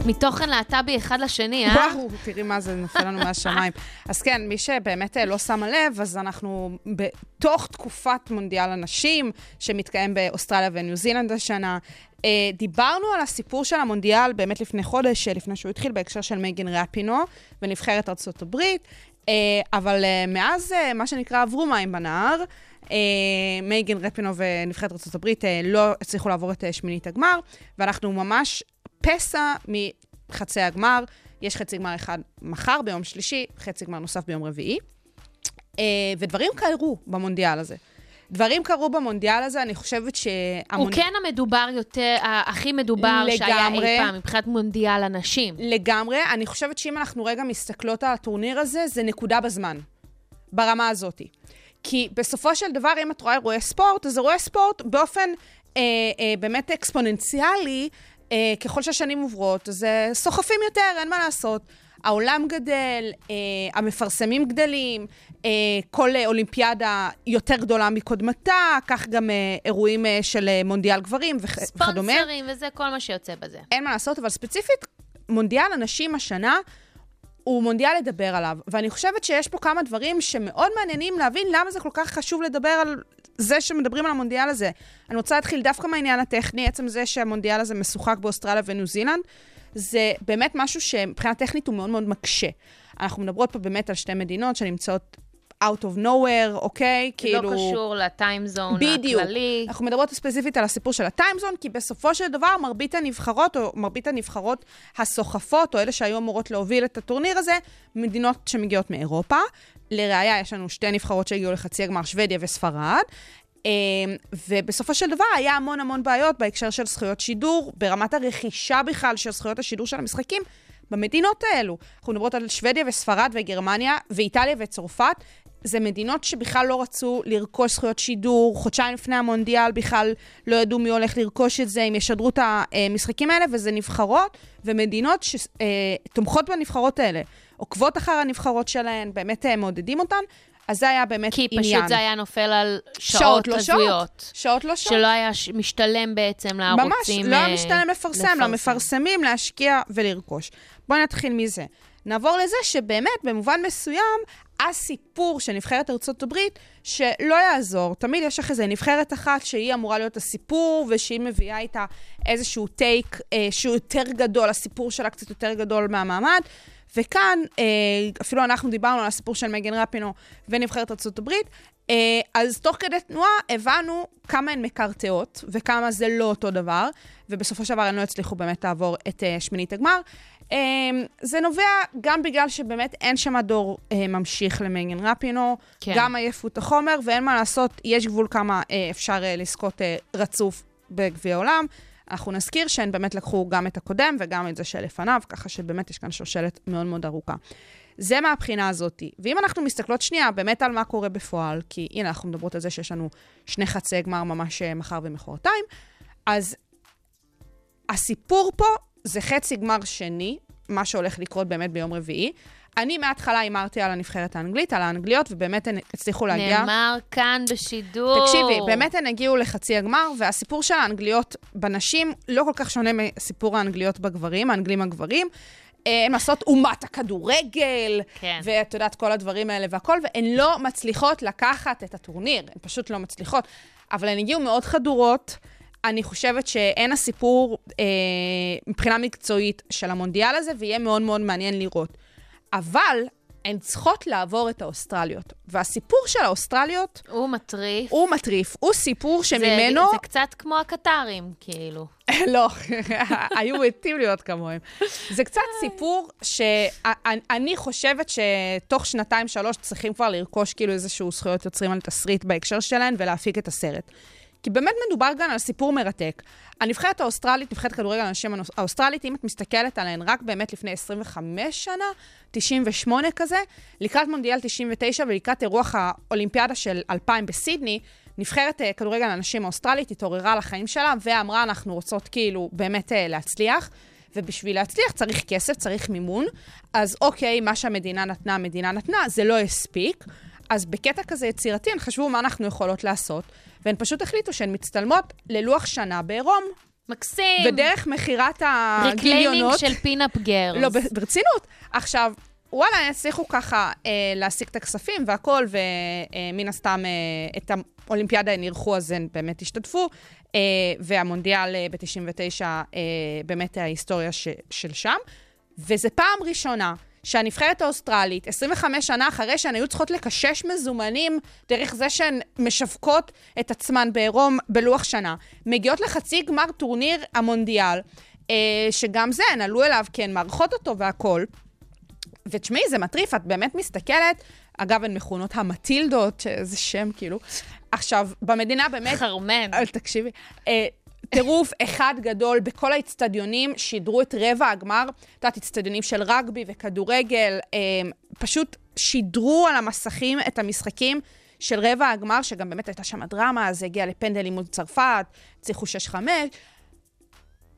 מתוכן להט"בי אחד לשני, אה? וואו, תראי מה זה נופל לנו מהשמיים. אז כן, מי שבאמת אה, לא שמה לב, אז אנחנו בתוך תקופת מונדיאל הנשים, שמתקיים באוסטרליה וניו זילנד השנה. אה, דיברנו על הסיפור של המונדיאל באמת לפני חודש, אה, לפני שהוא התחיל, בהקשר של מייגן רפינו ונבחרת ארצות הברית, אבל מאז, מה שנקרא, עברו מים בנהר. מייגן רפינו ונבחרת ארצות הברית לא הצליחו לעבור את שמינית הגמר, ואנחנו ממש פסע מחצי הגמר, יש חצי גמר אחד מחר ביום שלישי, חצי גמר נוסף ביום רביעי. אה, ודברים קרו במונדיאל הזה. דברים קרו במונדיאל הזה, אני חושבת שהמונד... הוא כן המדובר יותר, הכי מדובר לגמרי, שהיה אי פעם, מבחינת מונדיאל הנשים. לגמרי. אני חושבת שאם אנחנו רגע מסתכלות על הטורניר הזה, זה נקודה בזמן, ברמה הזאת. כי בסופו של דבר, אם את רואה אירועי ספורט, אז אירועי ספורט באופן אה, אה, באמת אקספוננציאלי, אה, ככל שהשנים עוברות, אז אה, סוחפים יותר, אין מה לעשות. העולם גדל, אה, המפרסמים גדלים, אה, כל אולימפיאדה יותר גדולה מקודמתה, כך גם אה, אירועים אה, של אה, מונדיאל גברים וכדומה. ספונסרים וזה כל מה שיוצא בזה. אין מה לעשות, אבל ספציפית, מונדיאל הנשים השנה הוא מונדיאל לדבר עליו. ואני חושבת שיש פה כמה דברים שמאוד מעניינים להבין למה זה כל כך חשוב לדבר על זה שמדברים על המונדיאל הזה. אני רוצה להתחיל דווקא מהעניין הטכני, עצם זה שהמונדיאל הזה משוחק באוסטרליה וניו זילנד, זה באמת משהו שמבחינה טכנית הוא מאוד מאוד מקשה. אנחנו מדברות פה באמת על שתי מדינות שנמצאות out of nowhere, אוקיי? כאילו... לא קשור לטיימזון הכללי. בדיוק. אנחנו מדברות ספציפית על הסיפור של הטיימזון, כי בסופו של דבר מרבית הנבחרות, או מרבית הנבחרות הסוחפות, או אלה שהיו אמורות להוביל את הטורניר הזה, מדינות שמגיעות מאירופה. לראיה, יש לנו שתי נבחרות שהגיעו לחצי הגמר, שוודיה וספרד. ובסופו של דבר היה המון המון בעיות בהקשר של זכויות שידור, ברמת הרכישה בכלל של זכויות השידור של המשחקים במדינות האלו. אנחנו מדברות על שוודיה וספרד וגרמניה ואיטליה וצרפת. זה מדינות שבכלל לא רצו לרכוש זכויות שידור, חודשיים לפני המונדיאל בכלל לא ידעו מי הולך לרכוש את זה, אם ישדרו את המשחקים האלה, וזה נבחרות ומדינות שתומכות בנבחרות האלה, עוקבות אחר הנבחרות שלהן, באמת מעודדים אותן. אז זה היה באמת כי עניין. כי פשוט זה היה נופל על שעות לא הזויות. שעות. שעות לא שעות. שלא היה ש... משתלם בעצם לערוצים ממש, לא היה משתלם לפרסם, למפרסמים להשקיע ולרכוש. בואי נתחיל מזה. נעבור לזה שבאמת, במובן מסוים, הסיפור של נבחרת ארצות הברית, שלא יעזור. תמיד יש לך איזה נבחרת אחת שהיא אמורה להיות הסיפור, ושהיא מביאה איתה איזשהו טייק אה, שהוא יותר גדול, הסיפור שלה קצת יותר גדול מהמעמד. וכאן, אה, אפילו אנחנו דיברנו על הסיפור של מגן רפינו ונבחרת ארצות הברית, אה, אז תוך כדי תנועה הבנו כמה הן מקרטעות וכמה זה לא אותו דבר, ובסופו של דבר הן לא הצליחו באמת לעבור את אה, שמינית הגמר. זה נובע גם בגלל שבאמת אין שם דור ממשיך למגן רפינו, כן. גם עייפות החומר, ואין מה לעשות, יש גבול כמה אפשר לזכות רצוף בגביע העולם. אנחנו נזכיר שהן באמת לקחו גם את הקודם וגם את זה שלפניו, ככה שבאמת יש כאן שושלת מאוד מאוד ארוכה. זה מהבחינה הזאת. ואם אנחנו מסתכלות שנייה באמת על מה קורה בפועל, כי הנה, אנחנו מדברות על זה שיש לנו שני חצי גמר ממש אה, מחר ומחרתיים, אז הסיפור פה זה חצי גמר שני, מה שהולך לקרות באמת ביום רביעי. אני מההתחלה הימרתי על הנבחרת האנגלית, על האנגליות, ובאמת הן הצליחו להגיע... נאמר כאן בשידור. תקשיבי, באמת הן הגיעו לחצי הגמר, והסיפור של האנגליות בנשים לא כל כך שונה מסיפור האנגליות בגברים, האנגלים הגברים. אה, הן עושות אומת הכדורגל, כן. ואת יודעת, כל הדברים האלה והכל, והן לא מצליחות לקחת את הטורניר, הן פשוט לא מצליחות. אבל הן הגיעו מאוד חדורות. אני חושבת שאין הסיפור אה, מבחינה מקצועית של המונדיאל הזה, ויהיה מאוד מאוד מעניין לראות. אבל הן צריכות לעבור את האוסטרליות. והסיפור של האוסטרליות... הוא מטריף. הוא מטריף. הוא סיפור שממנו... זה, זה קצת כמו הקטרים, כאילו. לא, היו מתים להיות כמוהם. זה קצת סיפור שאני חושבת שתוך שנתיים-שלוש צריכים כבר לרכוש כאילו איזשהו זכויות יוצרים על תסריט בהקשר שלהן ולהפיק את הסרט. כי באמת מדובר כאן על סיפור מרתק. הנבחרת האוסטרלית, נבחרת כדורגל הנשים האוסטרלית, אם את מסתכלת עליהן רק באמת לפני 25 שנה, 98 כזה, לקראת מונדיאל 99 ולקראת אירוח האולימפיאדה של 2000 בסידני, נבחרת אה, כדורגל הנשים האוסטרלית התעוררה לחיים שלה ואמרה, אנחנו רוצות כאילו באמת אה, להצליח. ובשביל להצליח צריך כסף, צריך מימון. אז אוקיי, מה שהמדינה נתנה, המדינה נתנה, זה לא הספיק. אז בקטע כזה יצירתי, הן חשבו מה אנחנו יכולות לעשות. והן פשוט החליטו שהן מצטלמות ללוח שנה בעירום. מקסים. ודרך מכירת הגיליונות... reclaiming של pin-up girls. לא, ברצינות. עכשיו, וואלה, הצליחו ככה אה, להשיג את הכספים והכול, ומן אה, הסתם אה, את האולימפיאדה הם אירחו, אז הם באמת השתתפו, אה, והמונדיאל אה, ב-99 אה, באמת ההיסטוריה ש, של שם. וזו פעם ראשונה שהנבחרת האוסטרלית, 25 שנה אחרי שהן היו צריכות לקשש מזומנים דרך זה שהן משווקות את עצמן בעירום בלוח שנה, מגיעות לחצי גמר טורניר המונדיאל, אה, שגם זה, הן עלו אליו כי הן מארחות אותו והכול. ותשמעי, זה מטריף, את באמת מסתכלת, אגב, הן מכונות המטילדות, שזה שם כאילו. עכשיו, במדינה באמת... חרמן. תקשיבי. טירוף אחד גדול בכל האיצטדיונים, שידרו את רבע הגמר, את יודעת, איצטדיונים של רגבי וכדורגל, אה, פשוט שידרו על המסכים את המשחקים של רבע הגמר, שגם באמת הייתה שם דרמה, זה הגיע לפנדלים מול צרפת, הצליחו 6-5.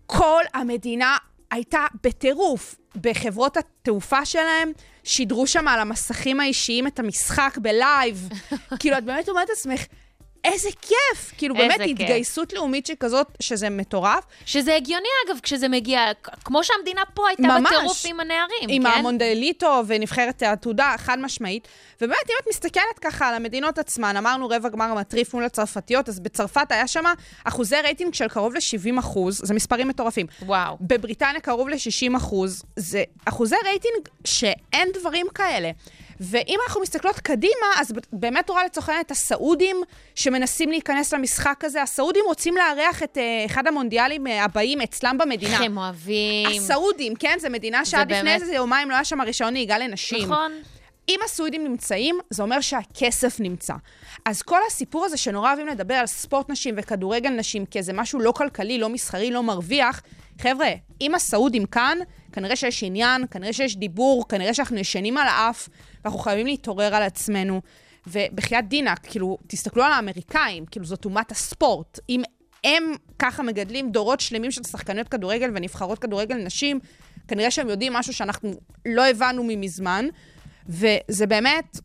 כל המדינה הייתה בטירוף. בחברות התעופה שלהם, שידרו שם על המסכים האישיים את המשחק בלייב. כאילו, את באמת אומרת לעצמך, איזה כיף! כאילו, איזה באמת, כיף. התגייסות לאומית שכזאת, שזה מטורף. שזה הגיוני, אגב, כשזה מגיע, כמו שהמדינה פה הייתה ממש, בטירוף עם הנערים, עם כן? עם המונדליטו ונבחרת העתודה, חד משמעית. ובאמת, אם את מסתכלת ככה על המדינות עצמן, אמרנו רבע גמר מטריף מול הצרפתיות, אז בצרפת היה שם אחוזי רייטינג של קרוב ל-70 אחוז, זה מספרים מטורפים. וואו. בבריטניה קרוב ל-60 אחוז, זה אחוזי רייטינג שאין דברים כאלה. ואם אנחנו מסתכלות קדימה, אז באמת רואה לצורך העניין את הסעודים שמנסים להיכנס למשחק הזה. הסעודים רוצים לארח את uh, אחד המונדיאלים uh, הבאים אצלם במדינה. הם אוהבים. הסעודים, כן? זו מדינה שעד לפני באמת... איזה יומיים לא היה שם רישיון נהיגה לנשים. נכון. אם הסעודים נמצאים, זה אומר שהכסף נמצא. אז כל הסיפור הזה שנורא אוהבים לדבר על ספורט נשים וכדורגל נשים כאיזה משהו לא כלכלי, לא מסחרי, לא מרוויח, חבר'ה, אם הסעודים כאן, כנראה שיש עניין, כנראה שיש דיבור, כנראה שאנחנו ישנים על האף, ואנחנו חייבים להתעורר על עצמנו. ובחייאת דינה, כאילו, תסתכלו על האמריקאים, כאילו, זאת אומת הספורט. אם הם ככה מגדלים דורות שלמים של שחקניות כדורגל ונבחרות כדורגל נשים, כנראה שהם יודעים משהו שאנחנו לא הבנו ממזמן. וזה באמת,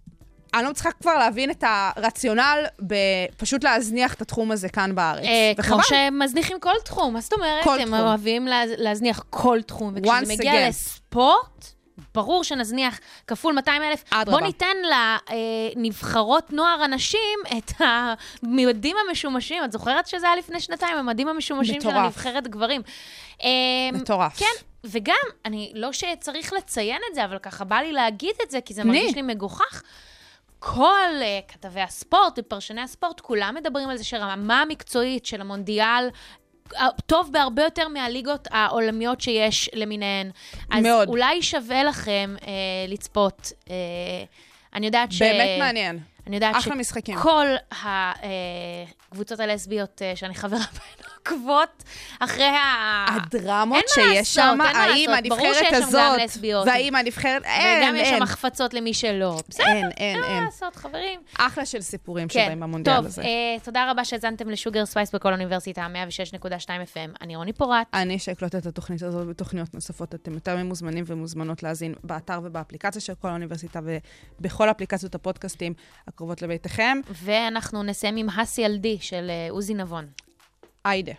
אני לא מצליחה כבר להבין את הרציונל בפשוט להזניח את התחום הזה כאן בארץ. אה, כמו שהם מזניחים כל תחום, מה זאת אומרת? כל הם תחום. אוהבים לה, להזניח כל תחום. וכשזה מגיע again. לספורט, ברור שנזניח כפול 200 אלף. אדרבה. בוא ניתן לנבחרות נוער הנשים את המדים המשומשים. את זוכרת שזה היה לפני שנתיים, המדים המשומשים של מטורף. הנבחרת גברים. אה, מטורף. כן, וגם, אני, לא שצריך לציין את זה, אבל ככה בא לי להגיד את זה, כי זה. מרגיש לי מגוחך. כל uh, כתבי הספורט ופרשני הספורט, כולם מדברים על זה שרמה המקצועית של המונדיאל טוב בהרבה יותר מהליגות העולמיות שיש למיניהן. אז מאוד. אולי שווה לכם אה, לצפות. אה, אני יודעת ש... באמת מעניין. אני יודעת. שכל הקבוצות הלסביות אה, שאני חברה בהן עוקבות אחרי ה... הדרמות אין שיש שם, אין האם הנבחרת הזאת. והאם הנבחרת, אין, וגם יש שם אין. החפצות למי שלא. בסדר, אין, אין, אין מה אין. לעשות, חברים. אחלה של סיפורים כן, שבאים במונדיאל טוב, הזה. אה, תודה רבה שהאזנתם ל Sugar Spice בכל אוניברסיטה, 106.2 FM. אני רוני פורט. אני שאקלוט את התוכנית הזאת בתוכניות נוספות. אתם יותר ממוזמנים ומוזמנות להאזין באתר ובאפליקציה של כל האוניברסיטה ובכל אפליקציות הפודקאסטים הקרובות לביתכם. ואנחנו נסיים עם הסי ילדי של אה, עוזי נבון. ayrı.